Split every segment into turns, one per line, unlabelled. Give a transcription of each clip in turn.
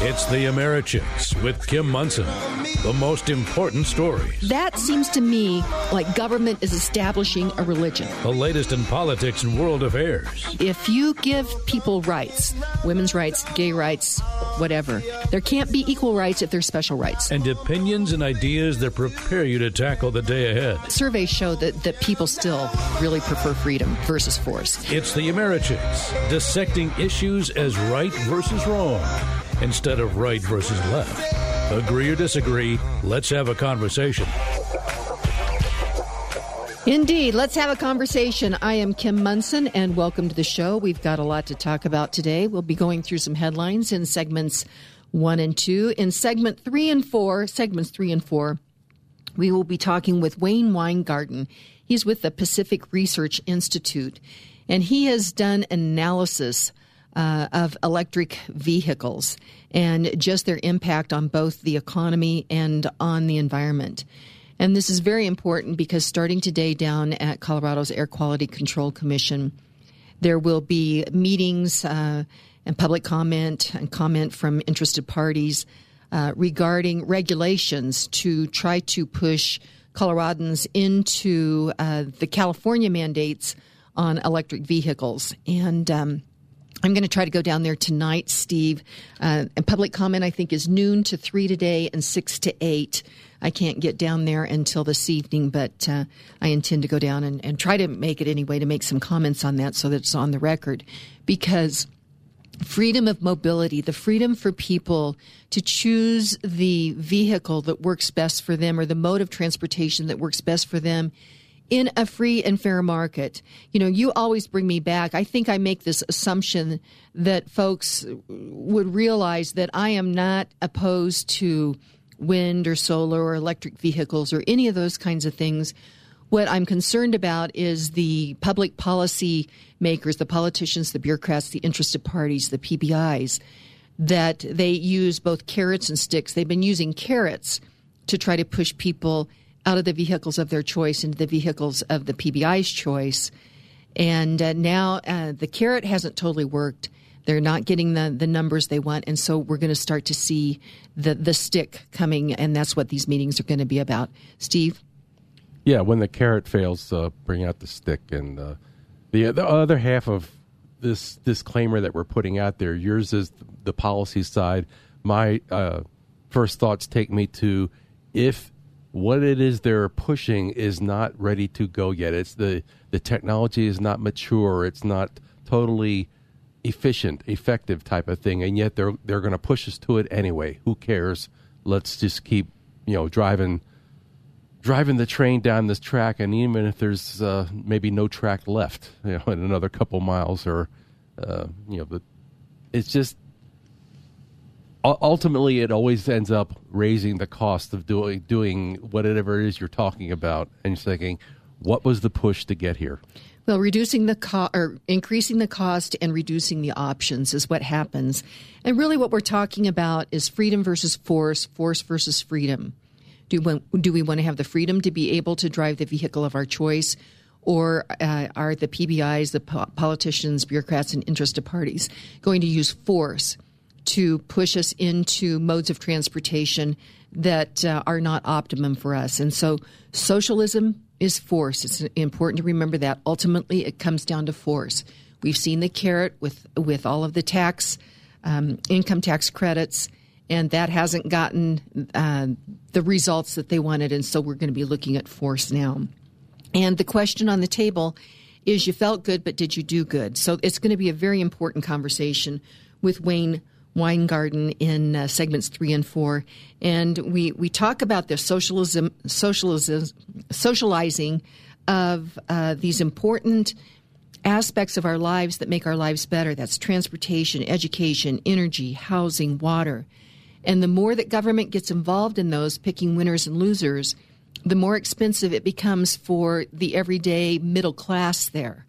It's the Americhicks with Kim Monson. The most important stories.
That seems to me like government is establishing a religion.
The latest in politics and world affairs.
If you give people rights, women's rights, gay rights, whatever, there can't be equal rights if there's special rights.
And opinions and ideas that prepare you to tackle the day ahead.
Surveys show that, that people still really prefer freedom versus force.
It's the Americhicks, dissecting issues as right versus wrong instead of right versus left. Agree or disagree, let's have a conversation.
Indeed. Let's have a conversation. I am Kim Monson and welcome to the show. We've got a lot to talk about today. We'll be going through some headlines in segments one and two. In segment three and four, segments three and four, we will be talking with Wayne Winegarden. He's with the Pacific Research Institute, and he has done analysis uh, of electric vehicles and just their impact on both the economy and on the environment. And this is very important because starting today down at Colorado's Air Quality Control Commission, there will be meetings uh, and public comment and comment from interested parties uh, regarding regulations to try to push Coloradans into uh, the California mandates on electric vehicles. And um, I'm going to try to go down there tonight, Steve. Uh, and public comment, I think, is noon to 3 today and 6 to 8. I can't get down there until this evening, but uh, I intend to go down and, and try to make it anyway to make some comments on that so that it's on the record. Because freedom of mobility, the freedom for people to choose the vehicle that works best for them or the mode of transportation that works best for them in a free and fair market. You know, you always bring me back. I think I make this assumption that folks would realize that I am not opposed to wind or solar or electric vehicles or any of those kinds of things. What I'm concerned about is the public policy makers, the politicians, the bureaucrats, the interested parties, the PBIs, that they use both carrots and sticks. They've been using carrots to try to push people out of the vehicles of their choice into the vehicles of the PBI's choice. And uh, now uh, the carrot hasn't totally worked. They're not getting the, the numbers they want. And so we're going to start to see the, the stick coming. And that's what these meetings are going to be about. Steve?
Yeah, when the carrot fails, uh, bring out the stick. And uh, the, the other half of this disclaimer that we're putting out there, yours is the policy side. My uh, first thoughts take me to if what it is they're pushing is not ready to go yet. It's the the technology is not mature. It's not totally efficient, effective type of thing, and yet they're they're going to push us to it anyway. Who cares? Let's just keep you know driving driving the train down this track, and even if there's uh, maybe no track left, you know, in another couple miles, or uh, you know, but it's just ultimately it always ends up raising the cost of doing doing whatever it is you're talking about and you're thinking what was the push to get here?
Well reducing the cost or increasing the cost and reducing the options is what happens. And really what we're talking about is freedom versus force force versus freedom. Do we, do we want to have the freedom to be able to drive the vehicle of our choice or uh, are the PBIs, the po- politicians, bureaucrats, and interested parties going to use force to push us into modes of transportation that uh, are not optimum for us. And so socialism is force. It's important to remember that. Ultimately, it comes down to force. We've seen the carrot with, with all of the tax, um, income tax credits, and that hasn't gotten uh, the results that they wanted. And so we're going to be looking at force now. And the question on the table is you felt good, but did you do good? So it's going to be a very important conversation with Wayne Winegarden in uh, segments three and four, and we we talk about the socialism, socialism, socializing of uh, these important aspects of our lives that make our lives better. That's transportation, education, energy, housing, water, and the more that government gets involved in those, picking winners and losers, the more expensive it becomes for the everyday middle class there,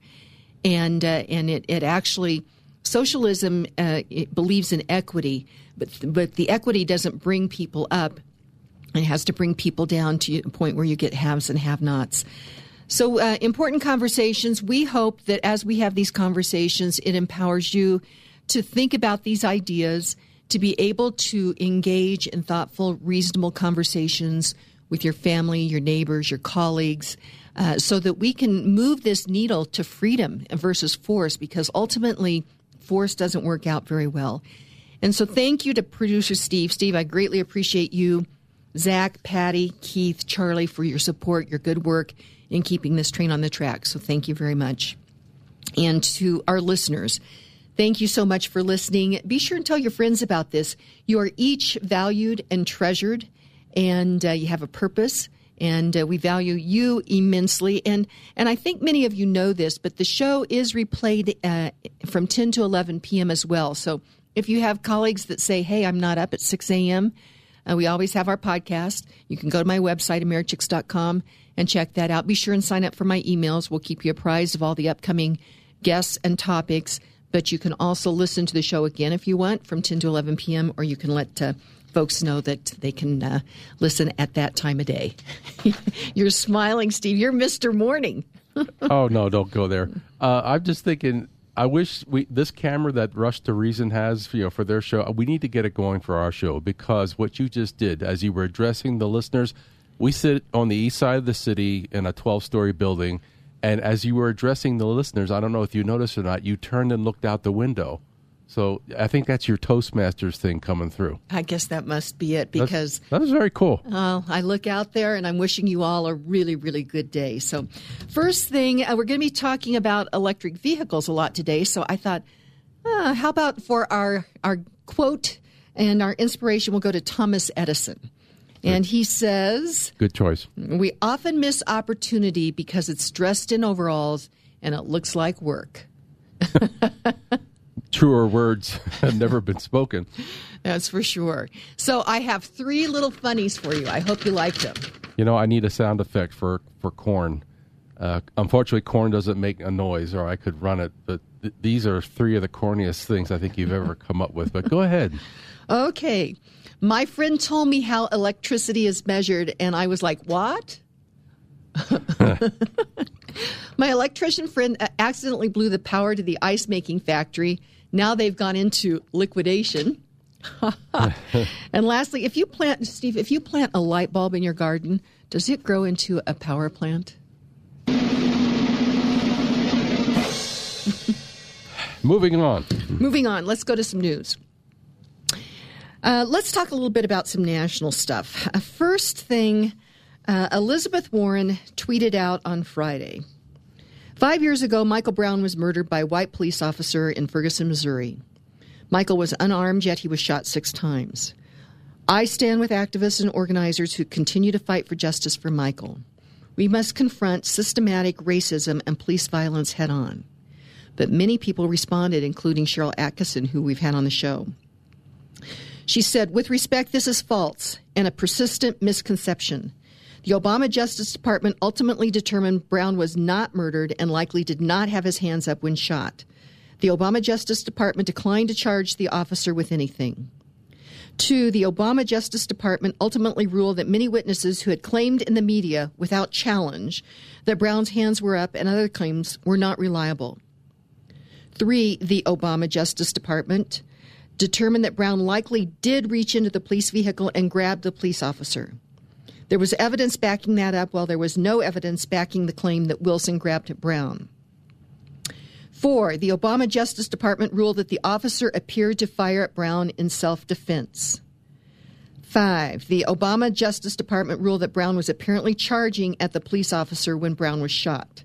and uh, and it it actually socialism uh, believes in equity, but but the equity doesn't bring people up. It has to bring people down to a point where you get haves and have-nots. So uh, important conversations. We hope that as we have these conversations, it empowers you to think about these ideas, to be able to engage in thoughtful, reasonable conversations with your family, your neighbors, your colleagues, uh, so that we can move this needle to freedom versus force, because ultimately, force doesn't work out very well. And so, thank you to producer Steve. Steve, I greatly appreciate you, Zach, Patty, Keith, Charlie, for your support, your good work in keeping this train on the track. So, thank you very much. And to our listeners, Thank you so much for listening. Be sure and tell your friends about this. You are each valued and treasured, and uh, you have a purpose. And uh, we value you immensely, and and I think many of you know this, but the show is replayed uh, from 10 to 11 p.m. as well. So if you have colleagues that say, "Hey, I'm not up at 6 a.m.," uh, we always have our podcast. You can go to my website, americhicks.com, and check that out. Be sure and sign up for my emails. We'll keep you apprised of all the upcoming guests and topics but you can also listen to the show again if you want from 10 to 11 p.m., or you can let uh, folks know that they can uh, listen at that time of day. You're smiling, Steve. You're Mr. Morning.
oh, no, don't go there. Uh, I'm just thinking. I wish we this camera that Rush to Reason has, you know, for their show. We need to get it going for our show because what you just did, as you were addressing the listeners, we sit on the east side of the city in a 12 story building and as you were addressing the listeners, I don't know if you noticed or not, you turned and looked out the window. So I think that's your Toastmasters thing coming through.
I guess that must be it because
that's, that was very cool.
Uh, I look out there and I'm wishing you all a really, really good day. So, first thing, uh, we're going to be talking about electric vehicles a lot today. So I thought, uh, how about for our our quote and our inspiration, we'll go to Thomas Edison. And he says,
Good choice.
We often miss opportunity because it's dressed in overalls and it looks like work.
Truer words have never been spoken.
That's for sure. So I have three little funnies for you. I hope you like them.
You know, I need a sound effect for, for corn. Uh, unfortunately, corn doesn't make a noise, or I could run it. But th- these are three of the corniest things I think you've ever come up with. But go ahead.
Okay. My friend told me how electricity is measured, and I was like, What? My electrician friend accidentally blew the power to the ice making factory. Now they've gone into liquidation. and lastly, if you plant, Steve, if you plant a light bulb in your garden, does it grow into a power plant?
Moving on.
Moving on. Let's go to some news. Uh, let's talk a little bit about some national stuff. Uh, first thing, uh, Elizabeth Warren tweeted out on Friday. Five years ago, Michael Brown was murdered by a white police officer in Ferguson, Missouri. Michael was unarmed, yet he was shot six times. I stand with activists and organizers who continue to fight for justice for Michael. We must confront systematic racism and police violence head on. But many people responded, including Sharyl Attkisson, who we've had on the show. She said, with respect, this is false and a persistent misconception. The Obama Justice Department ultimately determined Brown was not murdered and likely did not have his hands up when shot. The Obama Justice Department declined to charge the officer with anything. Two, the Obama Justice Department ultimately ruled that many witnesses who had claimed in the media without challenge that Brown's hands were up and other claims were not reliable. Three, the Obama Justice Department determined that Brown likely did reach into the police vehicle and grab the police officer. There was evidence backing that up, while there was no evidence backing the claim that Wilson grabbed at Brown. Four, the Obama Justice Department ruled that the officer appeared to fire at Brown in self defense. Five, the Obama Justice Department ruled that Brown was apparently charging at the police officer when Brown was shot.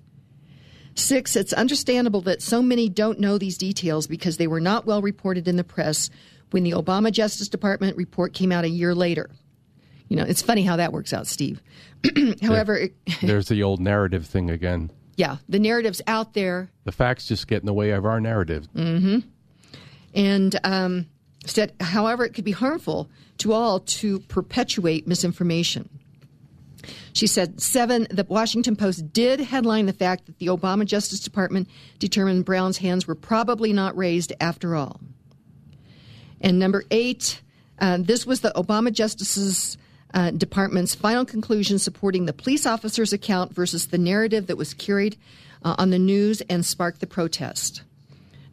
Six, it's understandable that so many don't know these details because they were not well reported in the press when the Obama Justice Department report came out a year later. You know, it's funny how that works out, Steve. However, it,
there's the old narrative thing again.
Yeah, the narrative's out there.
The facts just get in the way of our narrative.
Mm-hmm. And um, said, however, it could be harmful to all to perpetuate misinformation. She said, seven, the Washington Post did headline the fact that the Obama Justice Department determined Brown's hands were probably not raised after all. And number eight, uh, this was the Obama Justice's uh, Department's final conclusion supporting the police officer's account versus the narrative that was carried uh, on the news and sparked the protest.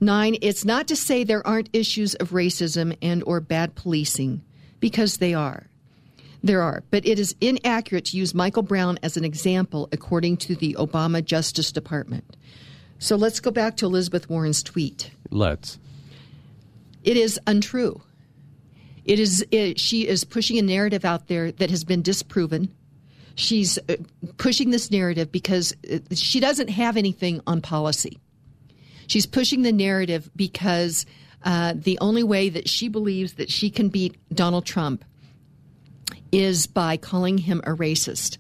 Nine, it's not to say there aren't issues of racism and or bad policing, because they are. There are, but it is inaccurate to use Michael Brown as an example, according to the Obama Justice Department. So let's go back to Elizabeth Warren's tweet.
Let's.
It is untrue. It is. It, she is pushing a narrative out there that has been disproven. She's uh, pushing this narrative because uh, she doesn't have anything on policy. She's pushing the narrative because uh, the only way that she believes that she can beat Donald Trump is by calling him a racist.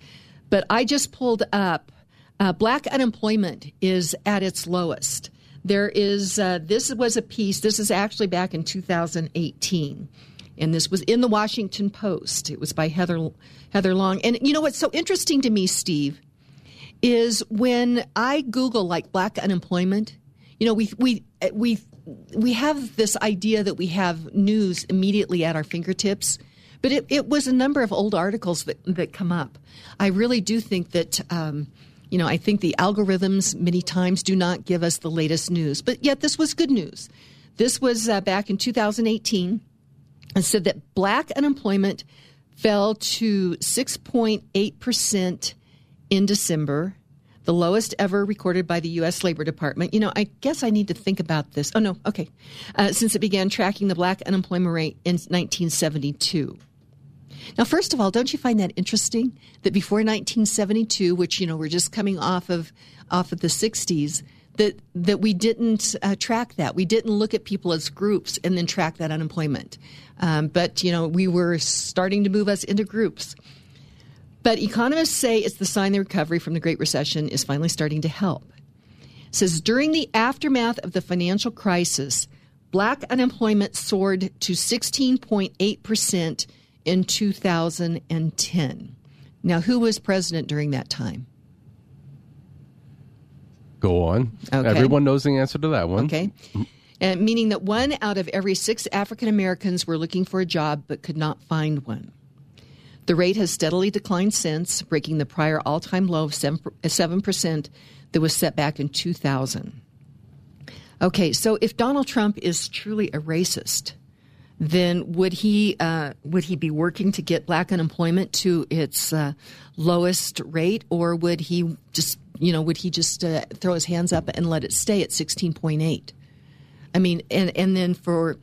But I just pulled up uh, black unemployment is at its lowest. There is, uh, this was a piece, this is actually back in 2018. And this was in the Washington Post. It was by Heather, Heather Long. And you know what's so interesting to me, Steve, is when I Google like black unemployment, you know, we, we, we, we have this idea that we have news immediately at our fingertips but it, it was a number of old articles that, that come up. I really do think that, um, you know, I think the algorithms many times do not give us the latest news, but yet this was good news. This was uh, back in 2018 and said that black unemployment fell to 6.8% in December, the lowest ever recorded by the U.S. Labor Department. You know, I guess I need to think about this. Oh, no, okay. Uh, since it began tracking the black unemployment rate in 1972. Now, first of all, don't you find that interesting that before 1972, which you know we're just coming off of off of the 60s, that that we didn't uh, track that. We didn't look at people as groups and then track that unemployment. Um, but you know, we were starting to move us into groups. But economists say it's the sign the recovery from the Great Recession is finally starting to help. It says during the aftermath of the financial crisis, black unemployment soared to 16.8 percent in 2010. Now, who was president during that time?
Go on. Okay. Everyone knows the answer to that one.
Okay. And meaning that one out of every six African Americans were looking for a job but could not find one. The rate has steadily declined since, breaking the prior all time low of 7% uh, that was set back in 2000. Okay, so if Donald Trump is truly a racist, then would he uh, would he be working to get black unemployment to its uh, lowest rate, or would he just you know would he just uh, throw his hands up and let it stay at sixteen point eight? I mean, and and then for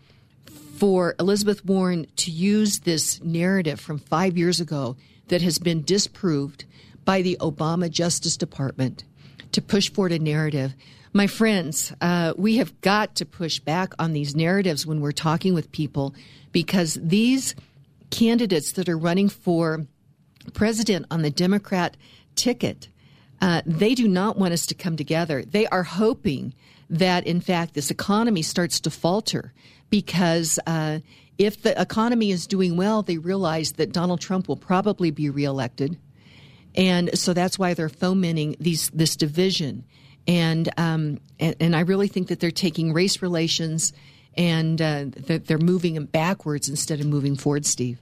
for Elizabeth Warren to use this narrative from five years ago that has been disproved by the Obama Justice Department to push forward a narrative my friends, uh, we have got to push back on these narratives when we're talking with people because these candidates that are running for president on the Democrat ticket, uh, they do not want us to come together. They are hoping that, in fact, this economy starts to falter because uh, if the economy is doing well, they realize that Donald Trump will probably be reelected. And so that's why they're fomenting these this division and um, and, and, I really think that they're taking race relations and uh, that they're moving them backwards instead of moving forward. Steve.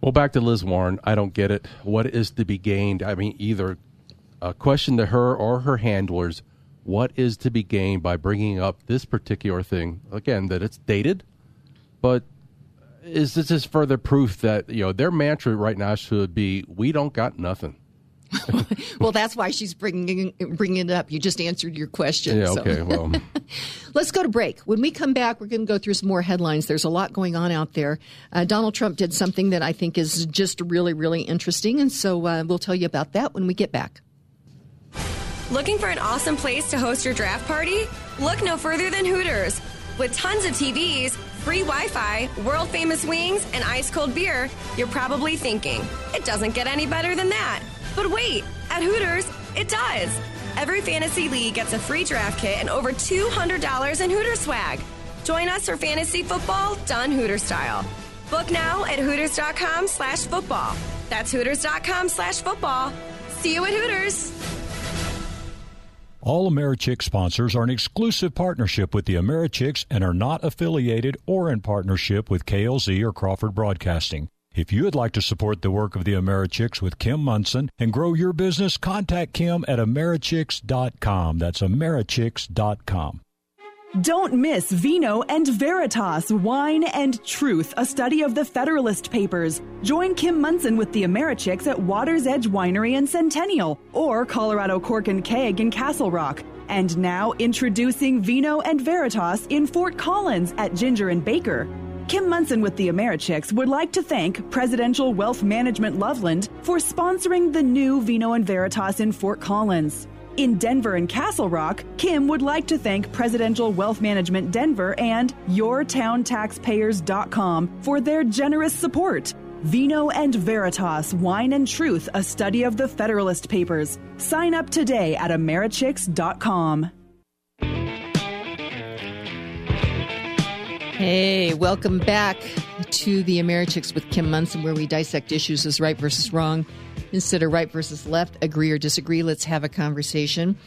Well, back to Liz Warren. I don't get it. What is to be gained? I mean, either a question to her or her handlers. What is to be gained by bringing up this particular thing again? That it's dated, but is this just further proof that you know their mantra right now should be "We don't got nothing."
well, that's why she's bringing bringing it up. You just answered your question.
Yeah. So. Okay. Well,
let's go to break. When we come back, we're going to go through some more headlines. There's a lot going on out there. Uh, Donald Trump did something that I think is just really, really interesting, and so uh, we'll tell you about that when we get back.
Looking for an awesome place to host your draft party? Look no further than Hooters. With tons of TVs, free Wi Fi, world famous wings, and ice cold beer, you're probably thinking, it doesn't get any better than that. But wait, at Hooters, it does. Every fantasy league gets a free draft kit and over $200 in Hooters swag. Join us for fantasy football done Hooter style. Book now at Hooters.com slash football. That's Hooters.com slash football. See you at Hooters.
All Americhick sponsors are an exclusive partnership with the Americhicks and are not affiliated or in partnership with KLZ or Crawford Broadcasting. If you would like to support the work of the Americhicks with Kim Monson and grow your business, contact Kim at Americhicks.com. That's Americhicks.com.
Don't miss Vino and Veritas Wine and Truth, a study of the Federalist Papers. Join Kim Monson with the Americhicks at Water's Edge Winery in Centennial or Colorado Cork and Keg in Castle Rock. And now introducing Vino and Veritas in Fort Collins at Ginger and Baker. Kim Monson with the Americhicks would like to thank Presidential Wealth Management Loveland for sponsoring the new Vino and Veritas in Fort Collins. In Denver and Castle Rock, Kim would like to thank Presidential Wealth Management Denver and YourTownTaxpayers.com for their generous support. Vino and Veritas Wine and Truth, a study of the Federalist Papers. Sign up today at Americhicks.com.
Hey, welcome back to the Americhicks with Kim Monson, where we dissect issues as right versus wrong instead of right versus left, agree or disagree. Let's have a conversation.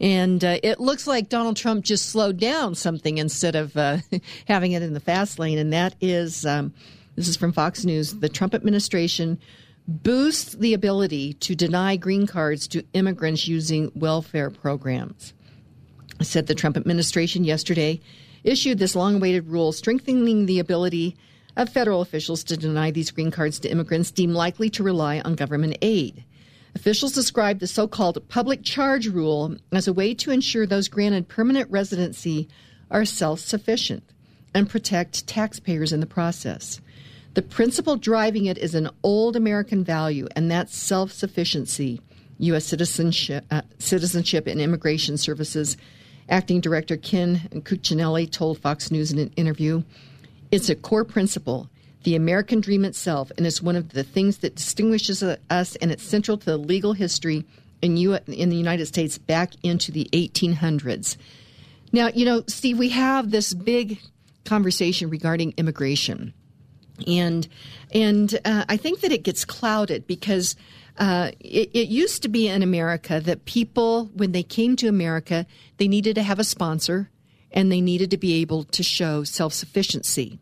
And uh, it looks like Donald Trump just slowed down something instead of uh, having it in the fast lane. And that is um, this is from Fox News. The Trump administration boosts the ability to deny green cards to immigrants using welfare programs. Said the Trump administration yesterday issued this long awaited rule strengthening the ability of federal officials to deny these green cards to immigrants deemed likely to rely on government aid. Officials described the so called public charge rule as a way to ensure those granted permanent residency are self sufficient and protect taxpayers in the process. The principle driving it is an old American value, and that's self sufficiency. U.S. Citizenship, uh, Citizenship and Immigration Services Acting Director Ken Cuccinelli told Fox News in an interview it's a core principle, the American dream itself, and it's one of the things that distinguishes us, and it's central to the legal history in, U- in the United States back into the 1800s. Now, you know, Steve, we have this big conversation regarding immigration, and and uh, I think that it gets clouded because uh, it, it, used to be in America that people, when they came to America, they needed to have a sponsor and they needed to be able to show self sufficiency.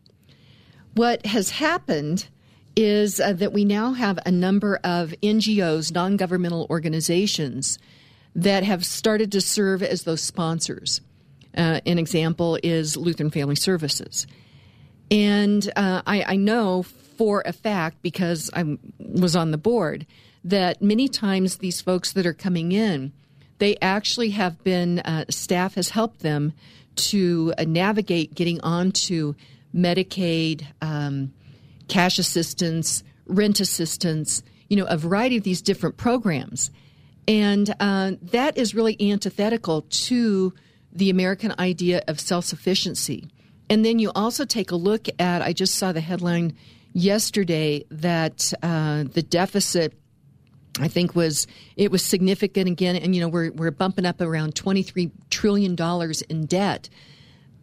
What has happened is uh, that we now have a number of NGOs, non governmental organizations, that have started to serve as those sponsors. Uh, an example is Lutheran Family Services. And uh, I, I know for a fact, because I was on the board, that many times these folks that are coming in, they actually have been, uh, staff has helped them to uh, navigate getting onto Medicaid, um, cash assistance, rent assistance, you know, a variety of these different programs. And uh, that is really antithetical to the American idea of self sufficiency. And then you also take a look at, I just saw the headline yesterday that uh, the deficit I think was it was significant again, and you know we're we're bumping up around twenty three trillion dollars in debt.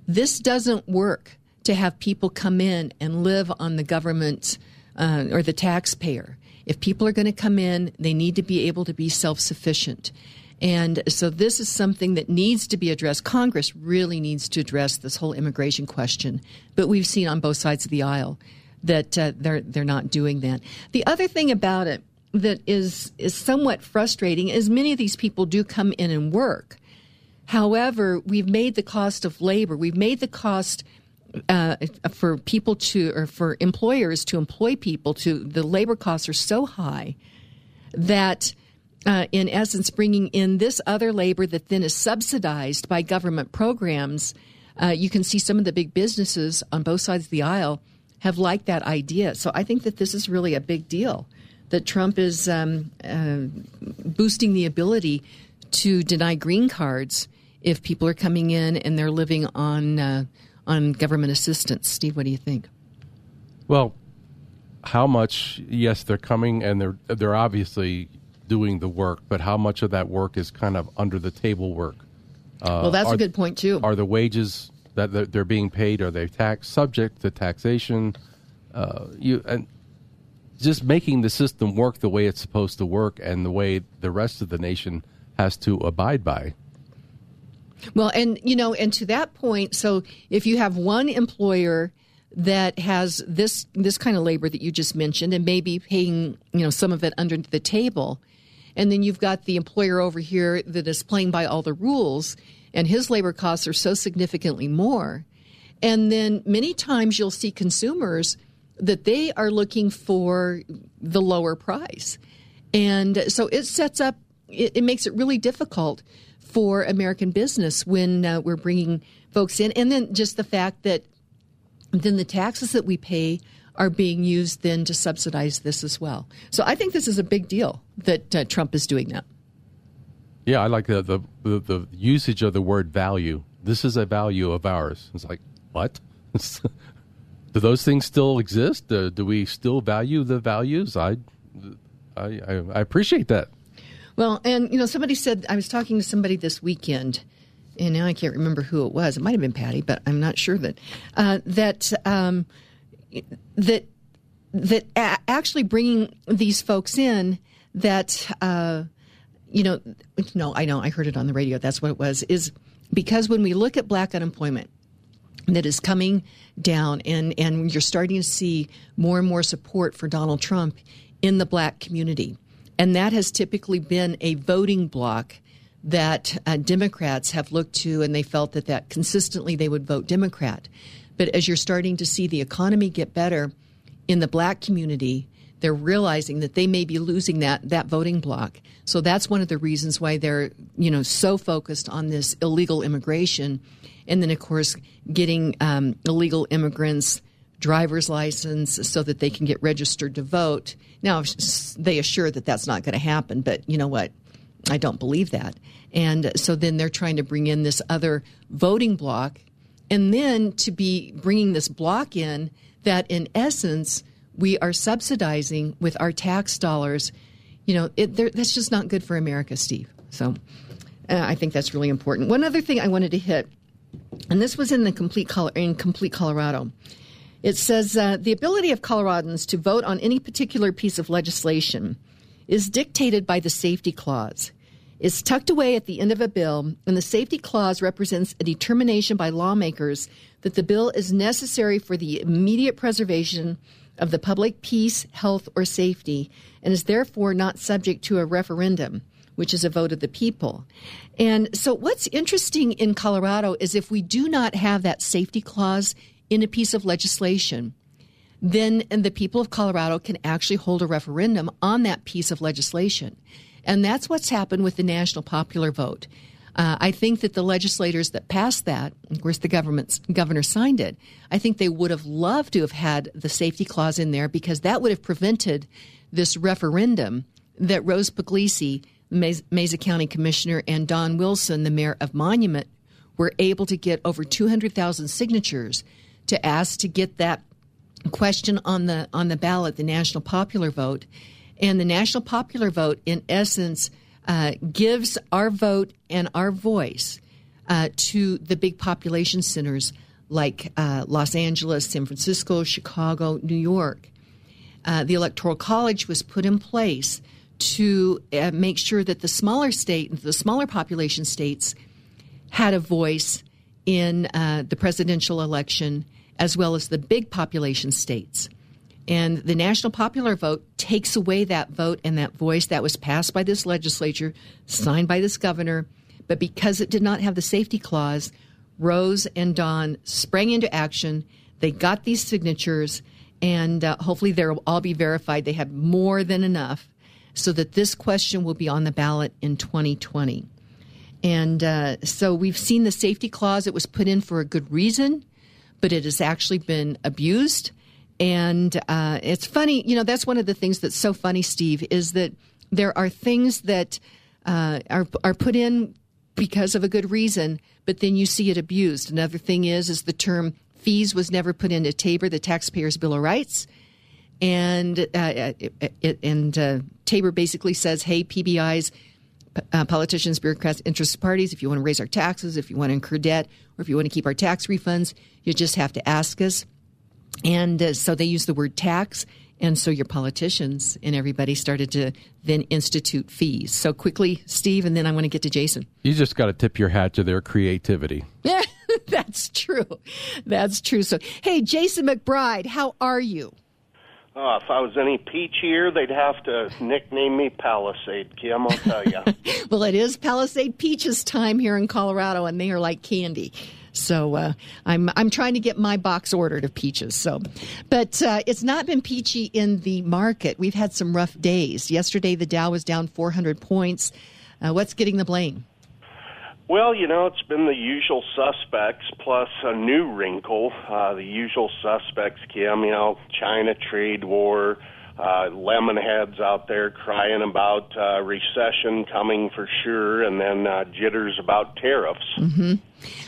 This doesn't work to have people come in and live on the government uh, or the taxpayer. If people are going to come in, they need to be able to be self sufficient. And so this is something that needs to be addressed. Congress really needs to address this whole immigration question. But we've seen on both sides of the aisle that uh, they're they're not doing that. The other thing about it that is is somewhat frustrating is many of these people do come in and work. However, we've made the cost of labor, we've made the cost uh, for people to or for employers to employ people to the labor costs are so high that. Uh, in essence, bringing in this other labor that then is subsidized by government programs, uh, you can see some of the big businesses on both sides of the aisle have liked that idea. So I think that this is really a big deal that Trump is um, uh, boosting the ability to deny green cards if people are coming in and they're living on uh, on government assistance. Steve, what do you think?
Well, how much? Yes, they're coming and they're they're obviously doing the work, but how much of that work is kind of under the table work?
Uh, well, that's
are,
a good point too.
Are the wages that they're being paid are they tax subject to taxation? Uh, you and just making the system work the way it's supposed to work and the way the rest of the nation has to abide by.
Well, and you know, and to that point, so if you have one employer that has this this kind of labor that you just mentioned and maybe paying, you know, some of it under the table, and then you've got the employer over here that is playing by all the rules, and his labor costs are so significantly more. And then many times you'll see consumers that they are looking for the lower price. And so it sets up, it, it makes it really difficult for American business when uh, we're bringing folks in. And then just the fact that then the taxes that we pay are being used then to subsidize this as well. So I think this is a big deal that uh, Trump is doing that.
Yeah, I like the, the, the the usage of the word value. This is a value of ours. It's like what? do those things still exist? Uh, do we still value the values? I, I, I appreciate that.
Well, and you know, somebody said I was talking to somebody this weekend, and now I can't remember who it was. It might have been Patty, but I'm not sure that uh, that um, that that a- actually bringing these folks in that. Uh, you know, no, I know, I heard it on the radio. That's what it was. Is because when we look at black unemployment that is coming down, and and you're starting to see more and more support for Donald Trump in the black community, and that has typically been a voting block that uh, Democrats have looked to, and they felt that that consistently they would vote Democrat. But as you're starting to see the economy get better in the black community, they're realizing that they may be losing that that voting block. So that's one of the reasons why they're you know so focused on this illegal immigration, and then of course getting um, illegal immigrants driver's license so that they can get registered to vote. Now they assure that that's not going to happen, but you know what? I don't believe that. And so then they're trying to bring in this other voting block, and then to be bringing this block in that in essence we are subsidizing with our tax dollars. You know, it, that's just not good for America, Steve. So uh, I think that's really important. One other thing I wanted to hit, and this was in the complete in complete Colorado. It says uh, the ability of Coloradans to vote on any particular piece of legislation is dictated by the safety clause. It's tucked away at the end of a bill, and the safety clause represents a determination by lawmakers that the bill is necessary for the immediate preservation of the public peace, health, or safety, and is therefore not subject to a referendum, which is a vote of the people. And so, what's interesting in Colorado is if we do not have that safety clause in a piece of legislation, then the people of Colorado can actually hold a referendum on that piece of legislation. And that's what's happened with the national popular vote. Uh, I think that the legislators that passed that, of course, the governor signed it. I think they would have loved to have had the safety clause in there because that would have prevented this referendum that Rose Pugliese, Mesa County Commissioner, and Don Wilson, the mayor of Monument, were able to get over 200,000 signatures to ask to get that question on the on the ballot, the national popular vote, and the national popular vote, in essence uh, gives our vote and our voice uh, to the big population centers like uh, Los Angeles, San Francisco, Chicago, New York. Uh, the Electoral College was put in place to uh, make sure that the smaller state, the smaller population states, had a voice in the presidential election, as well as the big population states. And the national popular vote takes away that vote and that voice that was passed by this legislature, signed by this governor. But because it did not have the safety clause, Rose and Don sprang into action. They got these signatures, and uh, hopefully they'll all be verified. They have more than enough so that this question will be on the ballot in 2020. And uh, so we've seen the safety clause. It was put in for a good reason, but it has actually been abused. And uh, it's funny, you know, that's one of the things that's so funny, Steve, is that there are things that uh, are are put in because of a good reason, but then you see it abused. Another thing is is the term fees was never put into TABOR, the Taxpayers Bill of Rights, and uh, it, it, and uh, TABOR basically says, hey, PBIs. Uh, politicians, bureaucrats, interest parties, if you want to raise our taxes, if you want to incur debt, or if you want to keep our tax refunds, you just have to ask us. And uh, so they use the word tax. And so your politicians and everybody started to then institute fees. So quickly, Steve, and then I want to get to Jason.
You just got to tip your hat to their creativity.
Yeah, that's true. That's true. So, hey, Jason McBride, how are you?
Oh, if I was any peachier, they'd have to nickname me Palisade, Kim, I'll tell you.
well, it is Palisade peaches time here in Colorado, and they are like candy. So uh, I'm I'm trying to get my box ordered of peaches. So, but uh, it's not been peachy in the market. We've had some rough days. Yesterday, the Dow was down 400 points. Uh, what's getting the blame?
Well, you know, it's been the usual suspects plus a new wrinkle. Uh, the usual suspects, Kim, you know, China trade war, uh, lemon heads out there crying about uh, recession coming for sure, and then uh, jitters about tariffs.
Mm-hmm.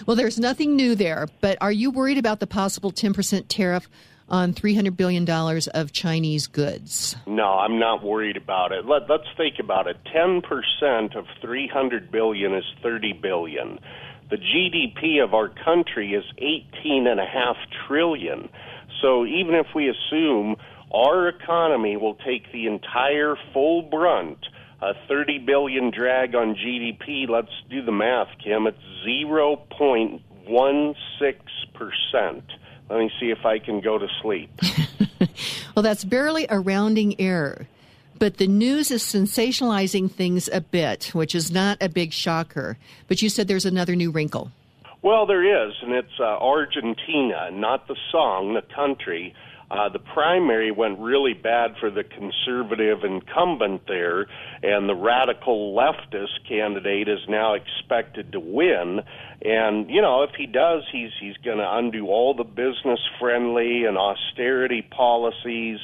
Well, there's nothing new there, but are you worried about the possible 10% tariff on $300 billion of Chinese goods?
No, I'm not worried about it. Let, let's think about it. 10% of 300 billion is 30 billion. The GDP of our country is 18 and a half trillion. So even if we assume our economy will take the entire full brunt, a 30 billion drag on GDP, let's do the math, Kim. It's 0.16%. Let me see if I can go to sleep.
well, that's barely a rounding error. But the news is sensationalizing things a bit, which is not a big shocker. But you said there's another new wrinkle.
Well, there is, and it's uh, Argentina, not the song, the country. Uh, the primary went really bad for the conservative incumbent there, and the radical leftist candidate is now expected to win. And you know, if he does, he's he's going to undo all the business friendly and austerity policies.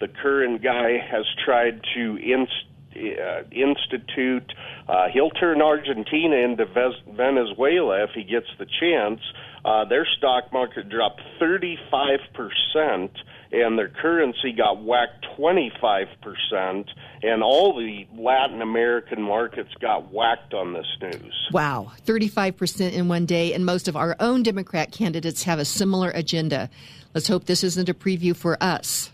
The current guy has tried to inst- uh, institute. Uh, he'll turn Argentina into Venezuela if he gets the chance. Uh, their stock market dropped 35 percent and their currency got whacked 25%, and all the Latin American markets got whacked on this news.
Wow, 35% in one day, and most of our own Democrat candidates have a similar agenda. Let's hope this isn't a preview for us.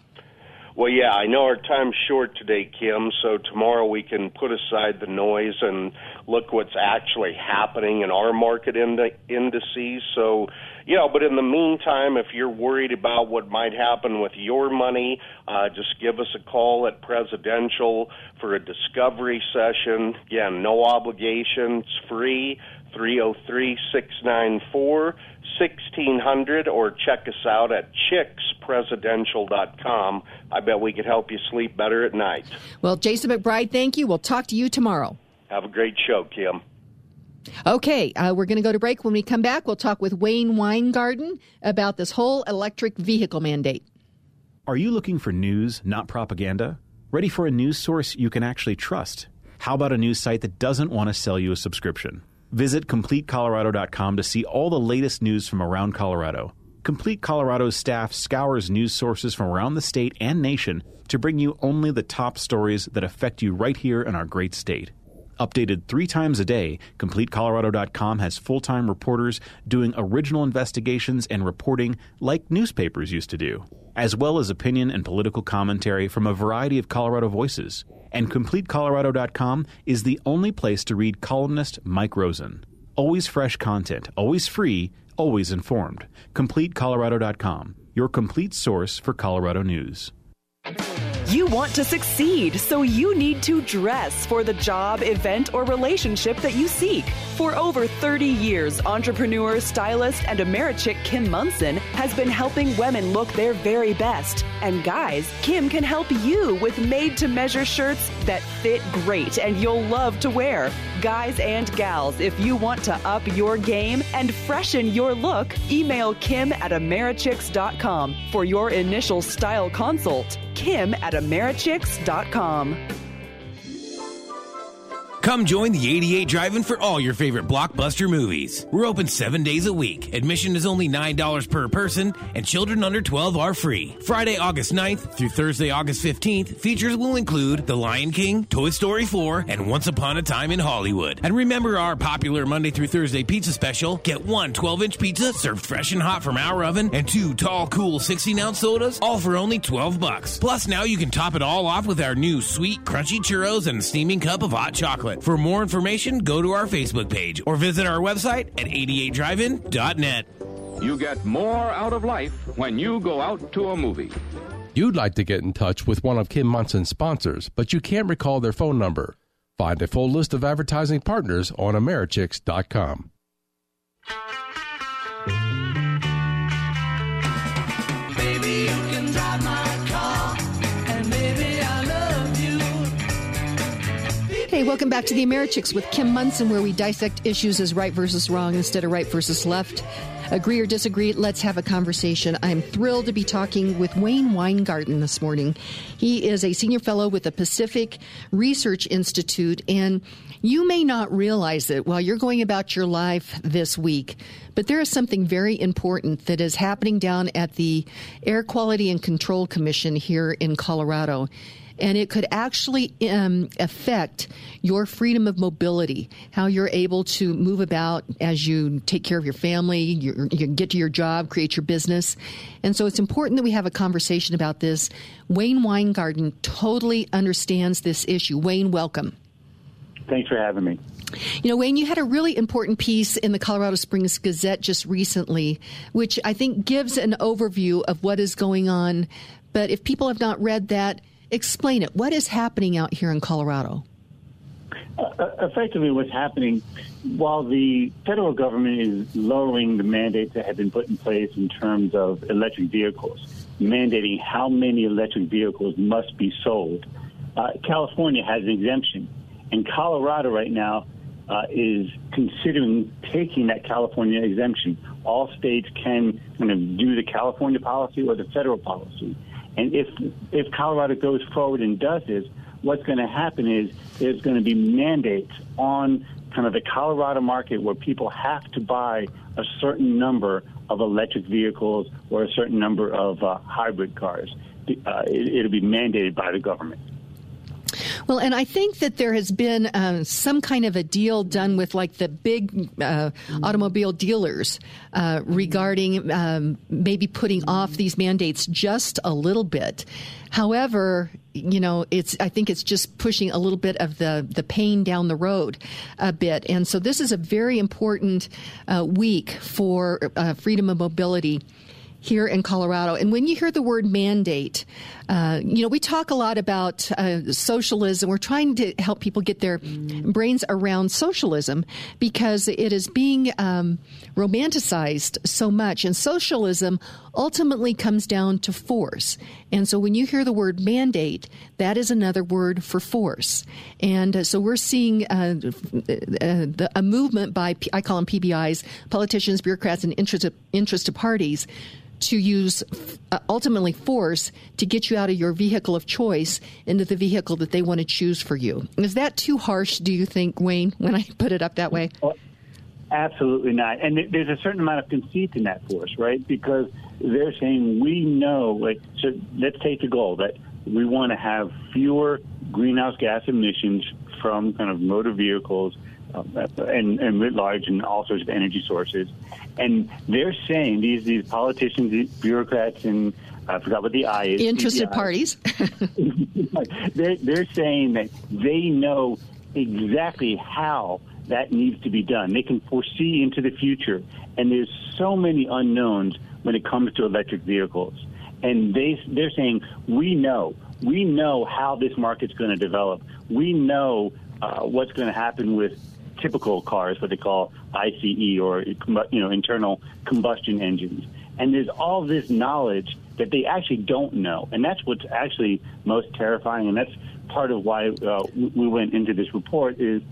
Well, yeah, I know our time's short today, Kim, so tomorrow we can put aside the noise and look what's actually happening in our market ind- indices. So, you know, but in the meantime, if you're worried about what might happen with your money, uh, just give us a call at Presidential for a discovery session. Again, no obligation, it's free. 303 694 1600 or check us out at chickspresidential.com. I bet we could help you sleep better at night.
Well, Jason McBride, thank you. We'll talk to you tomorrow.
Have a great show, Kim.
Okay, uh, we're going to go to break. When we come back, we'll talk with Wayne Winegarden about this whole electric vehicle mandate.
Are you looking for news, not propaganda? Ready for a news source you can actually trust? How about a news site that doesn't want to sell you a subscription? Visit CompleteColorado.com to see all the latest news from around Colorado. Complete Colorado's staff scours news sources from around the state and nation to bring you only the top stories that affect you right here in our great state. Updated three times a day, CompleteColorado.com has full time reporters doing original investigations and reporting like newspapers used to do, as well as opinion and political commentary from a variety of Colorado voices. And CompleteColorado.com is the only place to read columnist Mike Rosen. Always fresh content, always free, always informed. CompleteColorado.com, your complete source for Colorado news.
You want to succeed, so you need to dress for the job, event, or relationship that you seek. For over 30 years, entrepreneur, stylist, and Americhick Kim Monson has been helping women look their very best. And guys, Kim can help you with made to measure shirts that fit great and you'll love to wear. Guys and gals, if you want to up your game and freshen your look, email Kim at Americhicks.com for your initial style consult. Kim at Americhicks.com.
Come join the 88 Drive-In for all your favorite blockbuster movies. We're open seven days a week. Admission is only $9 per person, and children under 12 are free. Friday, August 9th through Thursday, August 15th, features will include The Lion King, Toy Story 4, and Once Upon a Time in Hollywood. And remember our popular Monday through Thursday pizza special. Get one 12-inch pizza served fresh and hot from our oven, and two tall, cool 16-ounce sodas, all for only 12 bucks. Plus, now you can top it all off with our new sweet, crunchy churros and steaming cup of hot chocolate. For more information, go to our Facebook page or visit our website at 88drivein.net.
You get more out of life when you go out to a movie.
You'd like to get in touch with one of Kim Monson's sponsors, but you can't recall their phone number. Find a full list of advertising partners on Americhicks.com.
Hey, welcome back to the Americhicks with Kim Monson, where we dissect issues as right versus wrong instead of right versus left. Agree or disagree, let's have a conversation. I'm thrilled to be talking with Wayne Winegarden this morning. He is a senior fellow with the Pacific Research Institute, and you may not realize it while you're going about your life this week, but there is something very important that is happening down at the Air Quality and Control Commission here in Colorado and it could actually um, affect your freedom of mobility, how you're able to move about as you take care of your family, you, you get to your job, create your business. And so it's important that we have a conversation about this. Wayne Winegarden totally understands this issue. Wayne, welcome.
Thanks for having me.
You know, Wayne, you had a really important piece in the Colorado Springs Gazette just recently, which I think gives an overview of what is going on. But if people have not read that, Explain it. What is happening out here in Colorado?
Uh, uh, effectively, what's happening while the federal government is lowering the mandates that have been put in place in terms of electric vehicles, mandating how many electric vehicles must be sold, uh, California has an exemption. And Colorado right now uh, is considering taking that California exemption. All states can kind of do the California policy or the federal policy. And if if Colorado goes forward and does this, what's going to happen is there's going to be mandates on kind of the Colorado market where people have to buy a certain number of electric vehicles or a certain number of uh, hybrid cars. Uh, it, it'll be mandated by the government.
Well, and I think that there has been uh, some kind of a deal done with like the big uh, automobile dealers uh, regarding um, maybe putting off these mandates just a little bit. However, you know, it's I think it's just pushing a little bit of the the pain down the road a bit, and so this is a very important uh, week for uh, freedom of mobility here in Colorado. And when you hear the word mandate, uh, you know, we talk a lot about uh, socialism. We're trying to help people get their brains around socialism because it is being um, romanticized so much. And socialism ultimately comes down to force. And so when you hear the word mandate, that is another word for force. And uh, so we're seeing uh, uh, a movement by, I call them PBIs, politicians, bureaucrats, and interested, interested parties to use uh, ultimately force to get you out of your vehicle of choice into the vehicle that they want to choose for you. Is that too harsh, do you think, Wayne, when I put it up that way? Well,
absolutely not. And there's a certain amount of conceit in that force, right? Because they're saying we know, like, so let's take the goal that we want to have fewer greenhouse gas emissions from kind of motor vehicles and, and writ large and all sorts of energy sources. And they're saying these these politicians, these bureaucrats, and I forgot what the I is.
Interested parties.
they're they're saying that they know exactly how that needs to be done. They can foresee into the future, and there's so many unknowns when it comes to electric vehicles. And they they're saying we know we know how this market's going to develop. We know uh, what's going to happen with typical cars, what they call ICE or you know internal combustion engines. And there's all this knowledge that they actually don't know, and that's what's actually most terrifying. And that's part of why uh, we went into this report is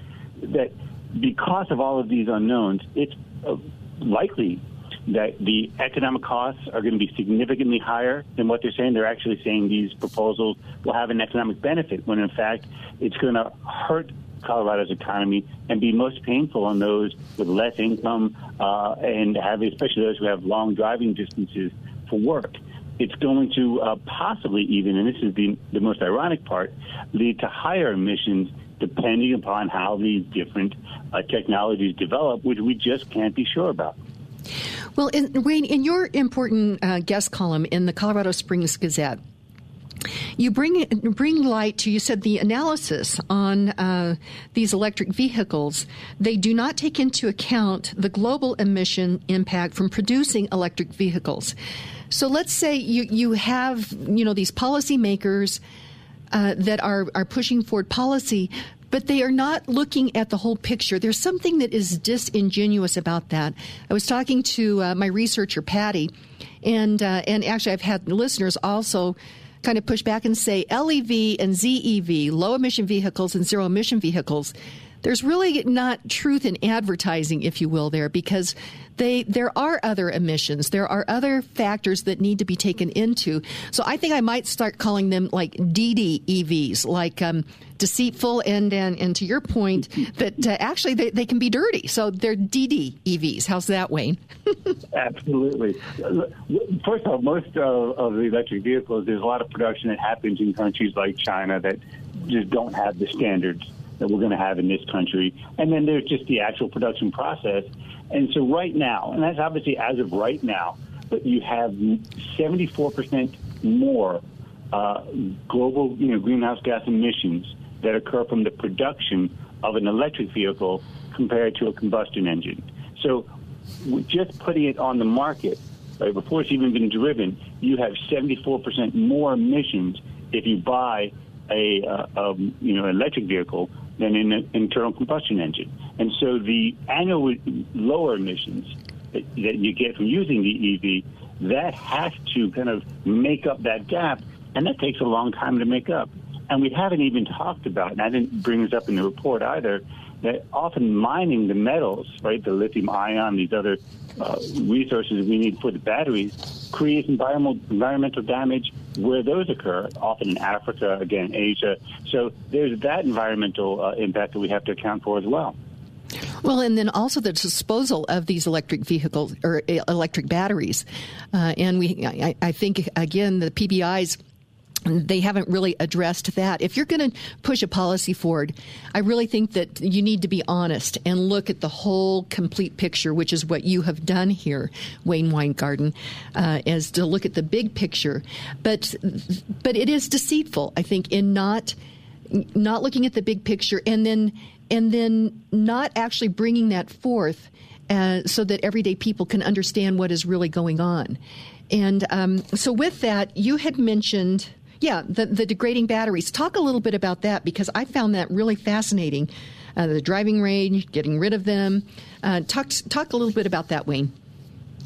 that because of all of these unknowns, it's uh, likely that the economic costs are going to be significantly higher than what they're saying. They're actually saying these proposals will have an economic benefit, when in fact it's going to hurt Colorado's economy and be most painful on those with less income uh, and have, especially those who have long driving distances for work. It's going to uh, possibly even, and this is the, the most ironic part, lead to higher emissions depending upon how these different uh, technologies develop, which we just can't be sure about.
Well, in, Wayne, in your important uh, guest column in the Colorado Springs Gazette, you bring bring light to you said the analysis on uh, these electric vehicles. They do not take into account the global emission impact from producing electric vehicles. So let's say you you have you know these policymakers uh, that are are pushing forward policy, but they are not looking at the whole picture. There's something that is disingenuous about that. I was talking to uh, my researcher Patty, and uh, and actually I've had listeners also kind of push back and say LEV and ZEV, low emission vehicles and zero emission vehicles there's really not truth in advertising, if you will, there because they there are other emissions. There are other factors that need to be taken into. So I think I might start calling them like DD EVs, like um, deceitful and, and and to your point that uh, actually they, they can be dirty. So they're DD EVs. How's that, Wayne?
Absolutely. First of all, most of, of the electric vehicles, there's a lot of production that happens in countries like China that just don't have the standards that we're going to have in this country. And then there's just the actual production process. And so right now, and that's obviously as of right now, but you have 74% more uh, global you know, greenhouse gas emissions that occur from the production of an electric vehicle compared to a combustion engine. So just putting it on the market, right, before it's even been driven, you have 74% more emissions if you buy a uh, um, you know electric vehicle than in an internal combustion engine. And so the annual lower emissions that, that you get from using the EV, that has to kind of make up that gap, and that takes a long time to make up. And we haven't even talked about, and I didn't bring this up in the report either, that often mining the metals, right, the lithium ion, these other uh, resources we need for the batteries, creates environmental, environmental damage where those occur, often in Africa, again, Asia. So there's that environmental uh, impact that we have to account for as well.
Well, and then also the disposal of these electric vehicles or uh, electric batteries, uh, and we, I, I, think again, the PBI's they haven't really addressed that. If you're going to push a policy forward, I really think that you need to be honest and look at the whole complete picture, which is what you have done here, Wayne Winegarden, uh, as to look at the big picture. But but it is deceitful, I think, in not not looking at the big picture and then and then not actually bringing that forth uh, so that everyday people can understand what is really going on. And um, so, with that, you had mentioned yeah, the, the degrading batteries. Talk a little bit about that because I found that really fascinating. Uh, the driving range, getting rid of them. Uh, talk talk a little bit about that, Wayne.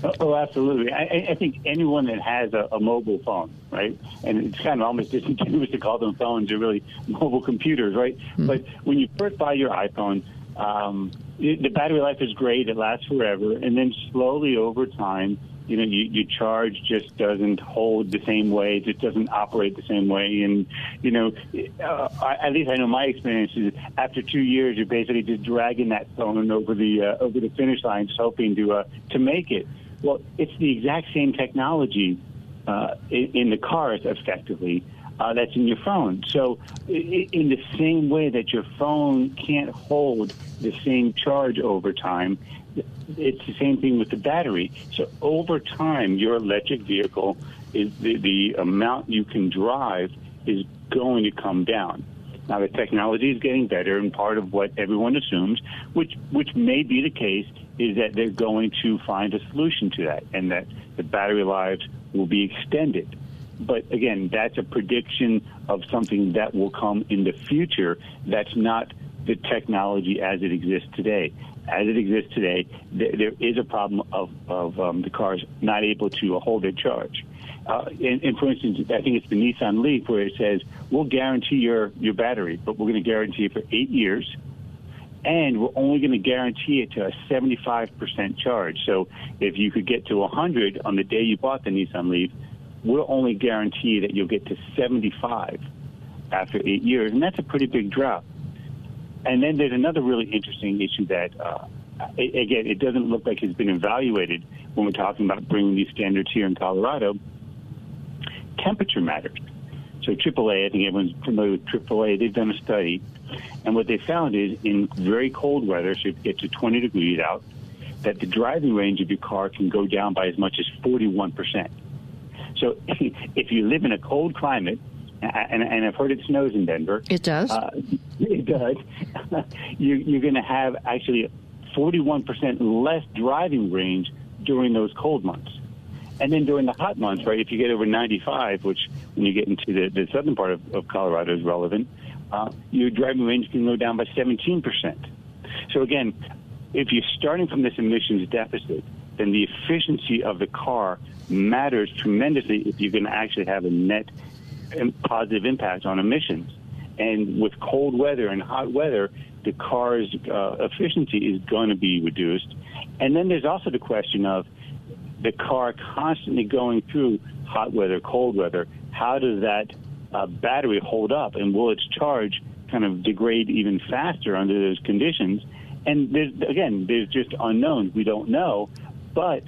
Oh, oh absolutely. I, I, think anyone that has a, a, mobile phone, right, and it's kind of almost disingenuous to call them phones; they're really mobile computers, right? Mm-hmm. But when you first buy your iPhone, um, the battery life is great; it lasts forever, and then slowly over time, you know, you, your charge just doesn't hold the same way. It just doesn't operate the same way. And, you know, uh, at least I know my experience is after two years, you're basically just dragging that phone over the uh, over the finish line, just hoping to uh, to make it. Well, it's the exact same technology uh, in, in the cars, effectively. Uh, that's in your phone. So, in the same way that your phone can't hold the same charge over time, it's the same thing with the battery. So over time, your electric vehicle is the, the amount you can drive is going to come down. Now the technology is getting better, and part of what everyone assumes, which which may be the case, is that they're going to find a solution to that, and that the battery lives will be extended. But again, that's a prediction of something that will come in the future. That's not the technology as it exists today as it exists today, there, there is a problem of, of um, the cars not able to hold their charge. Uh, and, and, for instance, I think it's the Nissan Leaf where it says, we'll guarantee your, your battery, but we're going to guarantee it for eight years. And we're only going to guarantee it to a 75% charge. So if you could get to 100 on the day you bought the Nissan Leaf, we'll only guarantee that you'll get to 75 after eight years. And that's a pretty big drop. And then there's another really interesting issue that, uh, again, it doesn't look like it's been evaluated when we're talking about bringing these standards here in Colorado. Temperature matters. So AAA, I think everyone's familiar with AAA. They've done a study, and what they found is in very cold weather, so if it gets to 20 degrees out, that the driving range of your car can go down by as much as 41 percent. So if you live in a cold climate and, and I've heard it snows in Denver.
It does.
Uh, it does. you, you're going to have actually 41% less driving range during those cold months. And then during the hot months, right, if you get over 95, which when you get into the, the southern part of, of Colorado is relevant, uh, your driving range can go down by 17%. So again, if you're starting from this emissions deficit, then the efficiency of the car matters tremendously if you're going to actually have a net positive impact on emissions. And with cold weather and hot weather, the car's uh, efficiency is going to be reduced. And then there's also the question of the car constantly going through hot weather, cold weather. How does that uh, battery hold up, and will its charge kind of degrade even faster under those conditions? And there's, again, there's just unknowns. We don't know. But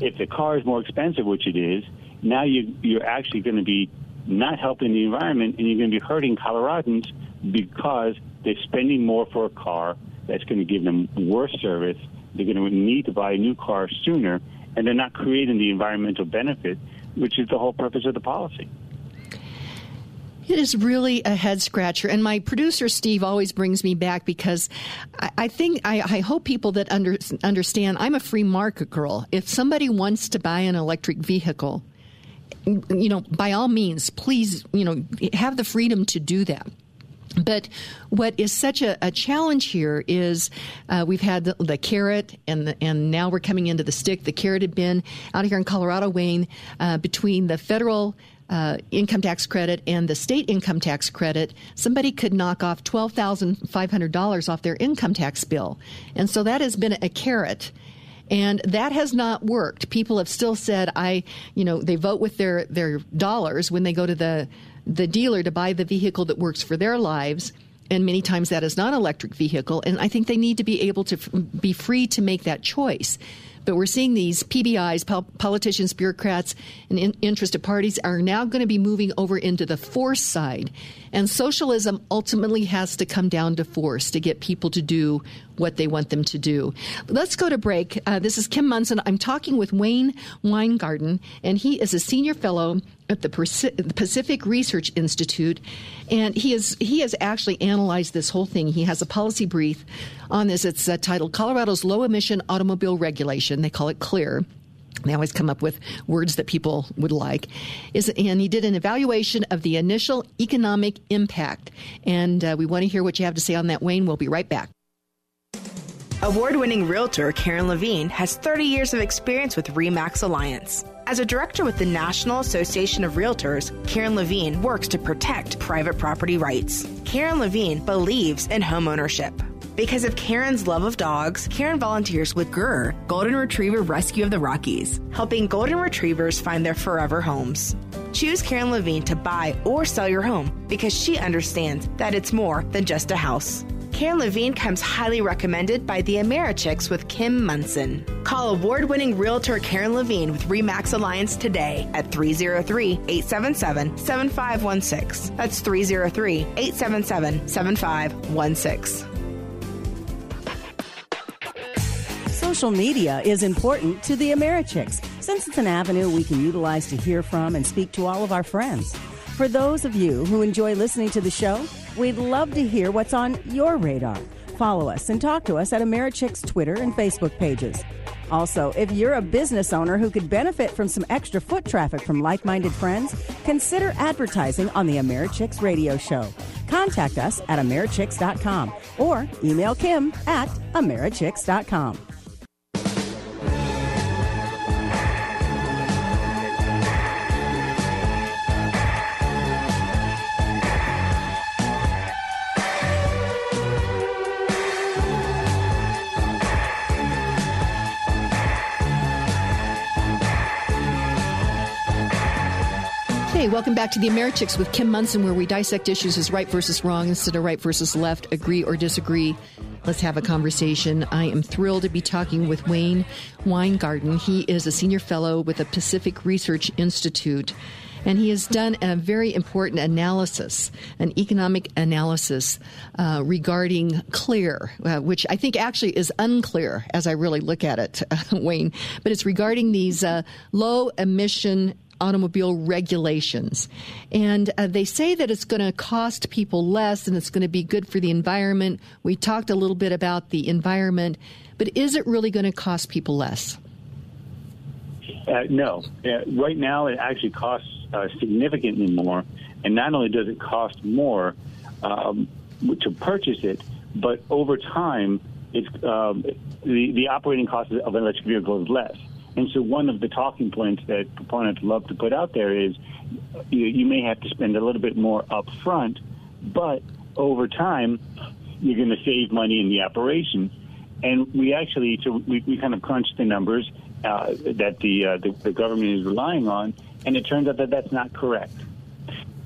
if the car is more expensive, which it is, now you, you're actually going to be not helping the environment, and you're going to be hurting Coloradans because they're spending more for a car that's going to give them worse service. They're going to need to buy a new car sooner, and they're not creating the environmental benefit, which is the whole purpose of the policy.
It is really a head scratcher. And my producer, Steve, always brings me back because I, I think, I, I, hope people that under, understand I'm a free market girl. If somebody wants to buy an electric vehicle, you know, by all means, please, you know, have the freedom to do that. But what is such a, a challenge here is uh, we've had the, the carrot and the, and now we're coming into the stick. The carrot had been out here in Colorado, Wayne, uh, between the federal uh, income tax credit and the state income tax credit, somebody could knock off $12,500 off their income tax bill. And so that has been a carrot. And that has not worked. People have still said, I, you know, they vote with their, their dollars when they go to the, the dealer to buy the vehicle that works for their lives and many times that is not electric vehicle. And I think they need to be able to f- be free to make that choice. But we're seeing these PBIs, pol- politicians, bureaucrats, and in- interested parties are now going to be moving over into the force side. And socialism ultimately has to come down to force to get people to do what they want them to do. let's go to break. Uh, this is Kim Monson. I'm talking with Wayne Winegarden, and he is a senior fellow at the Pacific Research Institute, and he is he has actually analyzed this whole thing. He has a policy brief on this. It's uh, titled "Colorado's Low Emission Automobile Regulation." They call it CLEAR. They always come up with words that people would like. Is and he did an evaluation of the initial economic impact, and uh, we want to hear what you have to say on that. Wayne, we'll be right back.
Award winning realtor Karen Levine has 30 years of experience with REMAX Alliance. As a director with the National Association of Realtors, Karen Levine works to protect private property rights. Karen Levine believes in homeownership. Because of Karen's love of dogs, Karen volunteers with GRR, Golden Retriever Rescue of the Rockies, helping Golden Retrievers find their forever homes. Choose Karen Levine to buy or sell your home because she understands that it's more than just a house. Karen Levine comes highly recommended by the Americhicks with Kim Monson. Call award winning realtor Karen Levine with REMAX Alliance today at 303 877 7516. That's 303 877 7516.
Social media is important to the Americhicks since it's an avenue we can utilize to hear from and speak to all of our friends. For those of you who enjoy listening to the show, we'd love to hear what's on your radar. Follow us and talk to us at Americhick's Twitter and Facebook pages. Also, if you're a business owner who could benefit from some extra foot traffic from like minded friends, consider advertising on the Americhicks radio show. Contact us at Americhicks.com or email Kim at Americhicks.com.
Hey, welcome back to the Americhicks with Kim Monson, where we dissect issues as right versus wrong instead of right versus left, agree or disagree. Let's have a conversation. I am thrilled to be talking with Wayne Winegarden. He is a senior fellow with the Pacific Research Institute, and he has done a very important analysis, an economic analysis uh, regarding CLEAR, uh, which I think actually is unclear as I really look at it, uh, Wayne. But it's regarding these uh, low emission automobile regulations. And uh, they say that it's going to cost people less and it's going to be good for the environment. We talked a little bit about the environment, but is it really going to cost people less?
Uh, no. Uh, right now, it actually costs uh, significantly more. And not only does it cost more um, to purchase it, but over time, it's, um, the, the operating cost of an electric vehicle is less. And so one of the talking points that proponents love to put out there is you, you may have to spend a little bit more up front, but over time, you're going to save money in the operation. And we actually, so we, we kind of crunched the numbers uh, that the, uh, the, the government is relying on, and it turns out that that's not correct.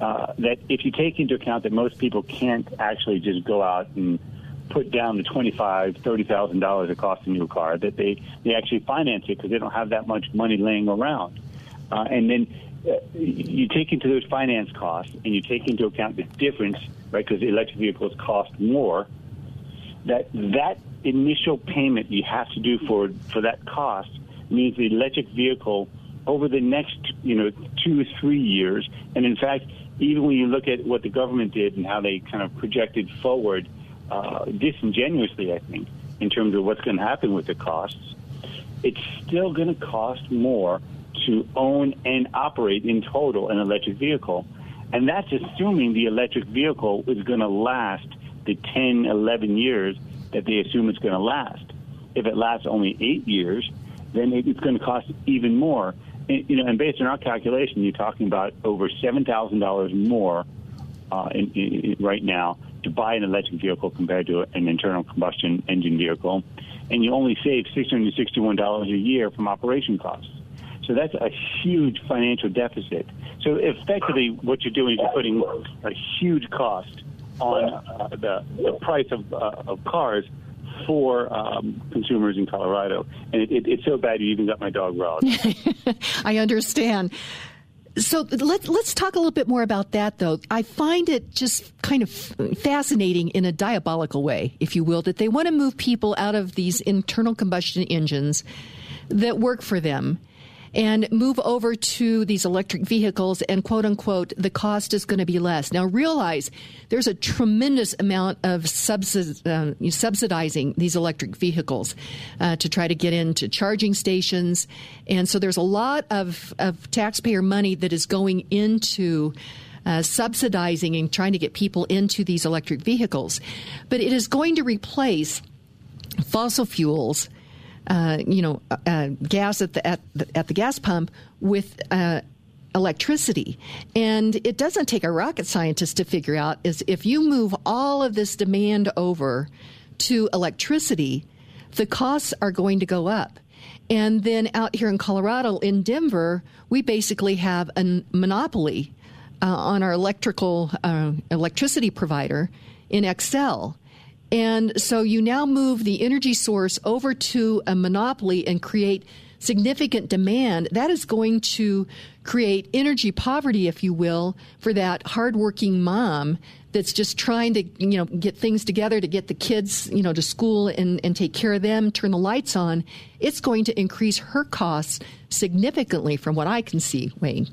Uh, that if you take into account that most people can't actually just go out and put down the twenty-five, thirty thousand dollars it costs a new car, that they they actually finance it because they don't have that much money laying around, uh, and then uh, you take into those finance costs and you take into account the difference, right? Because electric vehicles cost more. That that initial payment you have to do for for that cost means the electric vehicle over the next you know two or three years, and in fact, even when you look at what the government did and how they kind of projected forward uh, disingenuously, I think, in terms of what's going to happen with the costs, it's still going to cost more to own and operate in total an electric vehicle. And that's assuming the electric vehicle is going to last the 10, 11 years that they assume it's going to last. If it lasts only eight years, then it's going to cost even more. And, you know, and based on our calculation, you're talking about over seven thousand dollars more uh, in, in, right now to buy an electric vehicle compared to an internal combustion engine vehicle, and you only save $661 a year from operation costs. So that's a huge financial deficit. So effectively, what you're doing is you're putting a huge cost on uh, the, the price of, uh, of cars for um, consumers in Colorado. And it, it, it's so bad you even got my dog riled.
I understand. So let, let's talk a little bit more about that, though. I find it just kind of fascinating in a diabolical way, if you will, that they want to move people out of these internal combustion engines that work for them and move over to these electric vehicles and quote unquote the cost is going to be less. Now realize there's a tremendous amount of uh, subsidizing these electric vehicles uh, to try to get into charging stations, and so there's a lot of, of taxpayer money that is going into. Uh, subsidizing and trying to get people into these electric vehicles. But it is going to replace fossil fuels uh, you know, uh, uh, gas at the, at the, at the gas pump with uh, electricity. And it doesn't take a rocket scientist to figure out is if you move all of this demand over to electricity, the costs are going to go up. And then out here in Colorado, in Denver, we basically have a monopoly uh, on our electrical uh, electricity provider in Xcel. And so you now move the energy source over to a monopoly and create significant demand. That is going to create energy poverty, if you will, for that hardworking mom that's just trying to, you know, get things together to get the kids, you know, to school and, and take care of them, turn the lights on. It's going to increase her costs significantly from what I can see, Wayne.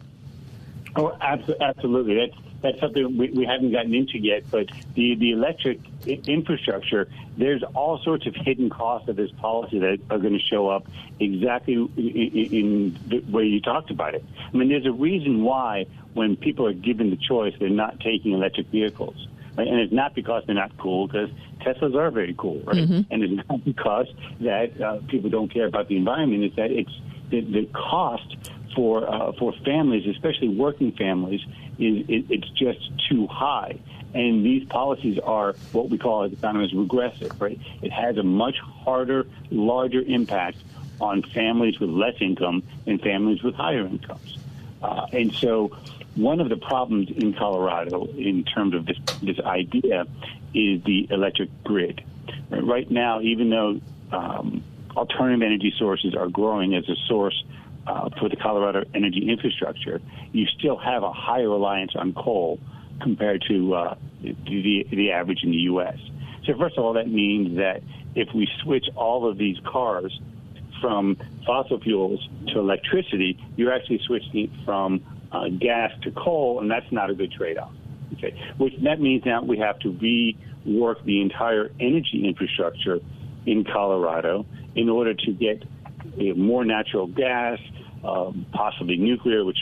Oh, absolutely. That's that's something we, we haven't gotten into yet. But the the electric infrastructure, there's all sorts of hidden costs of this policy that are going to show up exactly in, in the way you talked about it. I mean, there's a reason why when people are given the choice, they're not taking electric vehicles. Right? And it's not because they're not cool, because Teslas are very cool, right? Mm-hmm. And it's not because that uh, people don't care about the environment. It's that it's the, the cost for uh, for families, especially working families, is it, it's just too high. And these policies are what we call as economists regressive, right? It has a much harder, larger impact on families with less income and families with higher incomes. Uh, and so, one of the problems in Colorado, in terms of this this idea, is the electric grid. Right now, even though um, alternative energy sources are growing as a source uh, for the Colorado energy infrastructure, you still have a higher reliance on coal compared to uh, the, the average in the U.S. So first of all, that means that if we switch all of these cars from fossil fuels to electricity, you're actually switching from uh, gas to coal, and that's not a good trade-off. Okay, which that means now we have to rework the entire energy infrastructure in Colorado in order to get uh, more natural gas, um, possibly nuclear, which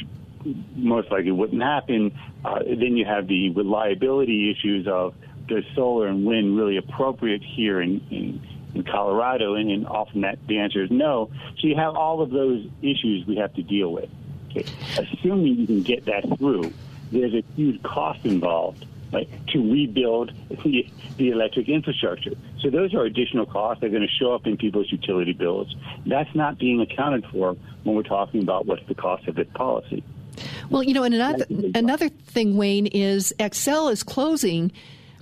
most likely wouldn't happen. Uh, then you have the reliability issues of does solar and wind really appropriate here in, in, in Colorado? And, and often that the answer is no. So you have all of those issues we have to deal with. Okay. Assuming you can get that through, there's a huge cost involved right, to rebuild the, the electric infrastructure. So those are additional costs. They're going to show up in people's utility bills. That's not being accounted for when we're talking about what's the cost of this policy.
Well, you know, and another another thing, Wayne, is Xcel is closing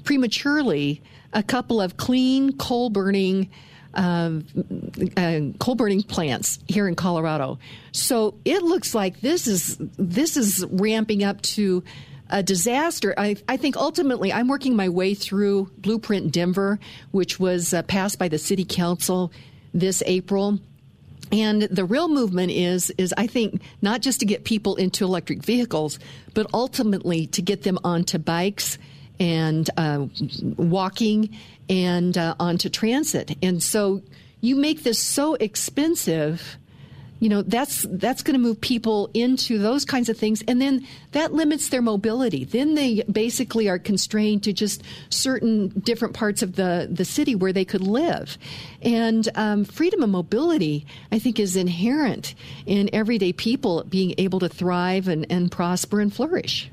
prematurely a couple of clean coal burning. Uh, uh, coal burning plants here in Colorado. So it looks like this is this is ramping up to a disaster. I, I think ultimately I'm working my way through Blueprint Denver, which was uh, passed by the city council this April. And the real movement is is I think not just to get people into electric vehicles, but ultimately to get them onto bikes and uh, walking and uh, onto transit. And so you make this so expensive you know that's that's going to move people into those kinds of things and then that limits their mobility. Then they basically are constrained to just certain different parts of the the city where they could live. And um, freedom of mobility i think is inherent in everyday people being able to thrive and, and prosper and flourish.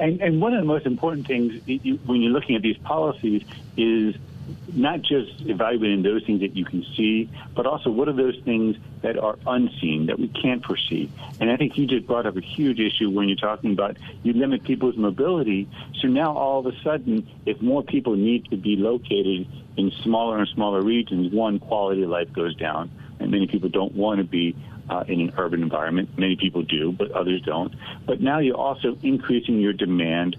And, and one of the most important things when you're looking at these policies is not just evaluating those things that you can see, but also what are those things that are unseen that we can't foresee. And I think you just brought up a huge issue when you're talking about you limit people's mobility. So now all of a sudden, if more people need to be located in smaller and smaller regions, one quality of life goes down, and many people don't want to be uh, in an urban environment. Many people do, but others don't. But now you're also increasing your demand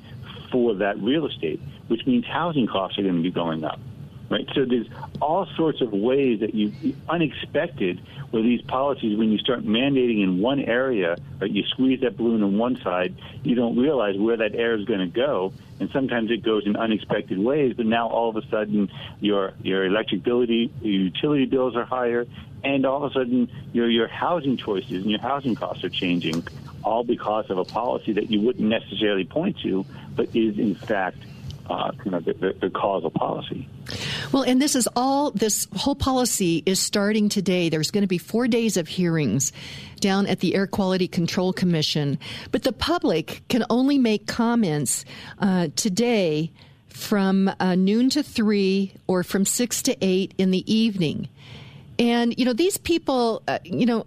for that real estate, which means housing costs are going to be going up. Right, so there's all sorts of ways that you unexpected with these policies. When you start mandating in one area, right, you squeeze that balloon on one side, you don't realize where that air is going to go, and sometimes it goes in unexpected ways. But now all of a sudden, your your electricity, your utility bills are higher, and all of a sudden your your housing choices and your housing costs are changing, all because of a policy that you wouldn't necessarily point to, but is in fact uh, you know, the, the, the causal policy.
Well, and this is all, this whole policy is starting today. There's going to be four days of hearings down at the Air Quality Control Commission. But the public can only make comments uh, today from uh, noon to 3 or from 6 to 8 in the evening. And, you know, these people, uh, you know,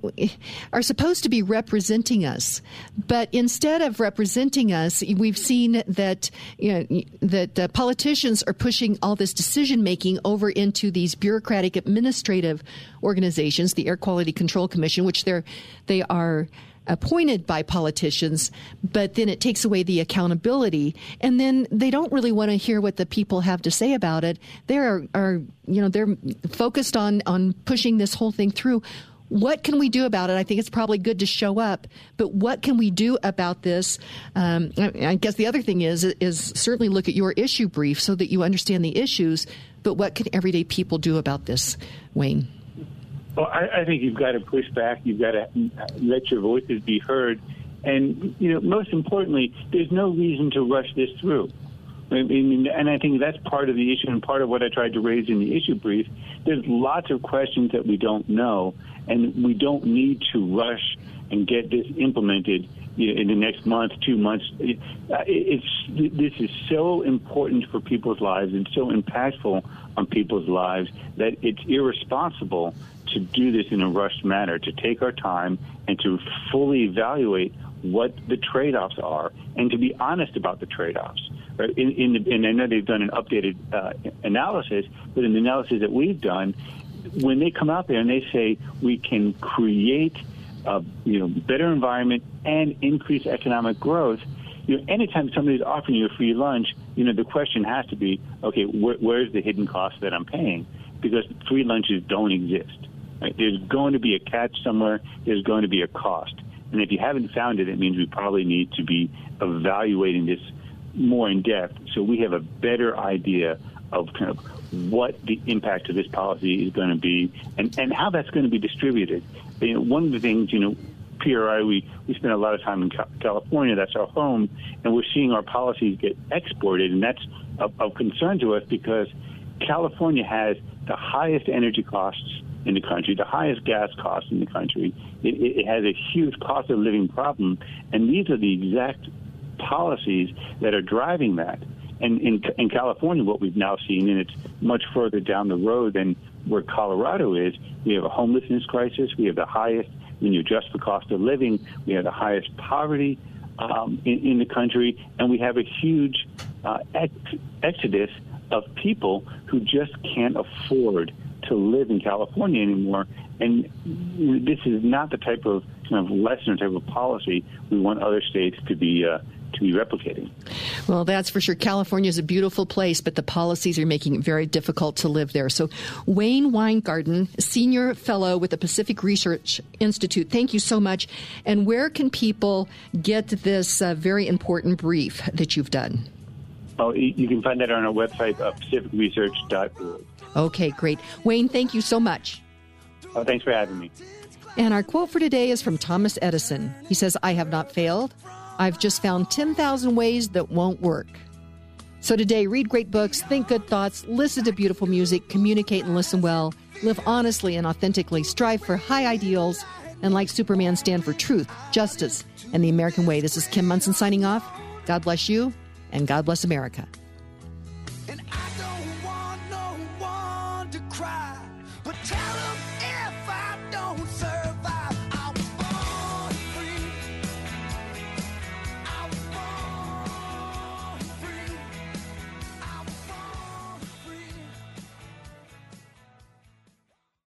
are supposed to be representing us. But instead of representing us, we've seen that, you know, that uh, politicians are pushing all this decision making over into these bureaucratic administrative organizations, the Air Quality Control Commission, which they're, they are appointed by politicians, but then it takes away the accountability. And then they don't really want to hear what the people have to say about it. They are, are you know, they're focused on, on pushing this whole thing through. What can we do about it? I think it's probably good to show up, but what can we do about this? Um, I, I guess the other thing is is certainly look at your issue brief so that you understand the issues. But what can everyday people do about this, Wayne?
Well, I, I think you've got to push back. You've got to let your voices be heard. And, you know, most importantly, there's no reason to rush this through. I mean, and I think that's part of the issue and part of what I tried to raise in the issue brief. There's lots of questions that we don't know, and we don't need to rush and get this implemented in the next month, two months. It's this is so important for people's lives and so impactful on people's lives that it's irresponsible to do this in a rushed manner, to take our time and to fully evaluate what the trade-offs are and to be honest about the trade-offs. Right? In, in and I know they've done an updated uh, analysis, but in the analysis that we've done, when they come out there and they say we can create a you know better environment and increase economic growth, you know, anytime somebody's offering you a free lunch, you know, the question has to be, okay, wh- where's the hidden cost that I'm paying? Because free lunches don't exist. Right? There's going to be a catch somewhere. There's going to be a cost. And if you haven't found it, it means we probably need to be evaluating this more in depth so we have a better idea of kind of what the impact of this policy is going to be and, and how that's going to be distributed. You know, one of the things, you know, PRI, we, we spend a lot of time in California, that's our home, and we're seeing our policies get exported, and that's of, of concern to us because California has the highest energy costs in the country, the highest gas costs in the country. It, it, it has a huge cost of living problem, and these are the exact policies that are driving that. And in, in California, what we've now seen, and it's much further down the road than where Colorado is, we have a homelessness crisis. We have the highest, when you adjust for cost of living, we have the highest poverty um, in, in, the country, and we have a huge uh, ex- exodus of people who just can't afford to live in California anymore. And this is not the type of kind of lesson or type of policy we want other states to be uh, to be replicating.
Well, that's for sure. California is a beautiful place, but the policies are making it very difficult to live there. So, Wayne Winegarden, Senior Fellow with the Pacific Research Institute, thank you so much. And where can people get this uh, very important brief that you've done?
Oh, you can find that on our website, uh, pacificresearch.org.
Okay, great. Wayne, thank you so much.
Oh, thanks for having me.
And our quote for today is from Thomas Edison. He says, I have not failed. I've just found 10,000 ways that won't work. So today, read great books, think good thoughts, listen to beautiful music, communicate and listen well, live honestly and authentically, strive for high ideals, and like Superman, stand for truth, justice, and the American way. This is Kim Monson signing off. God bless you, and God bless America.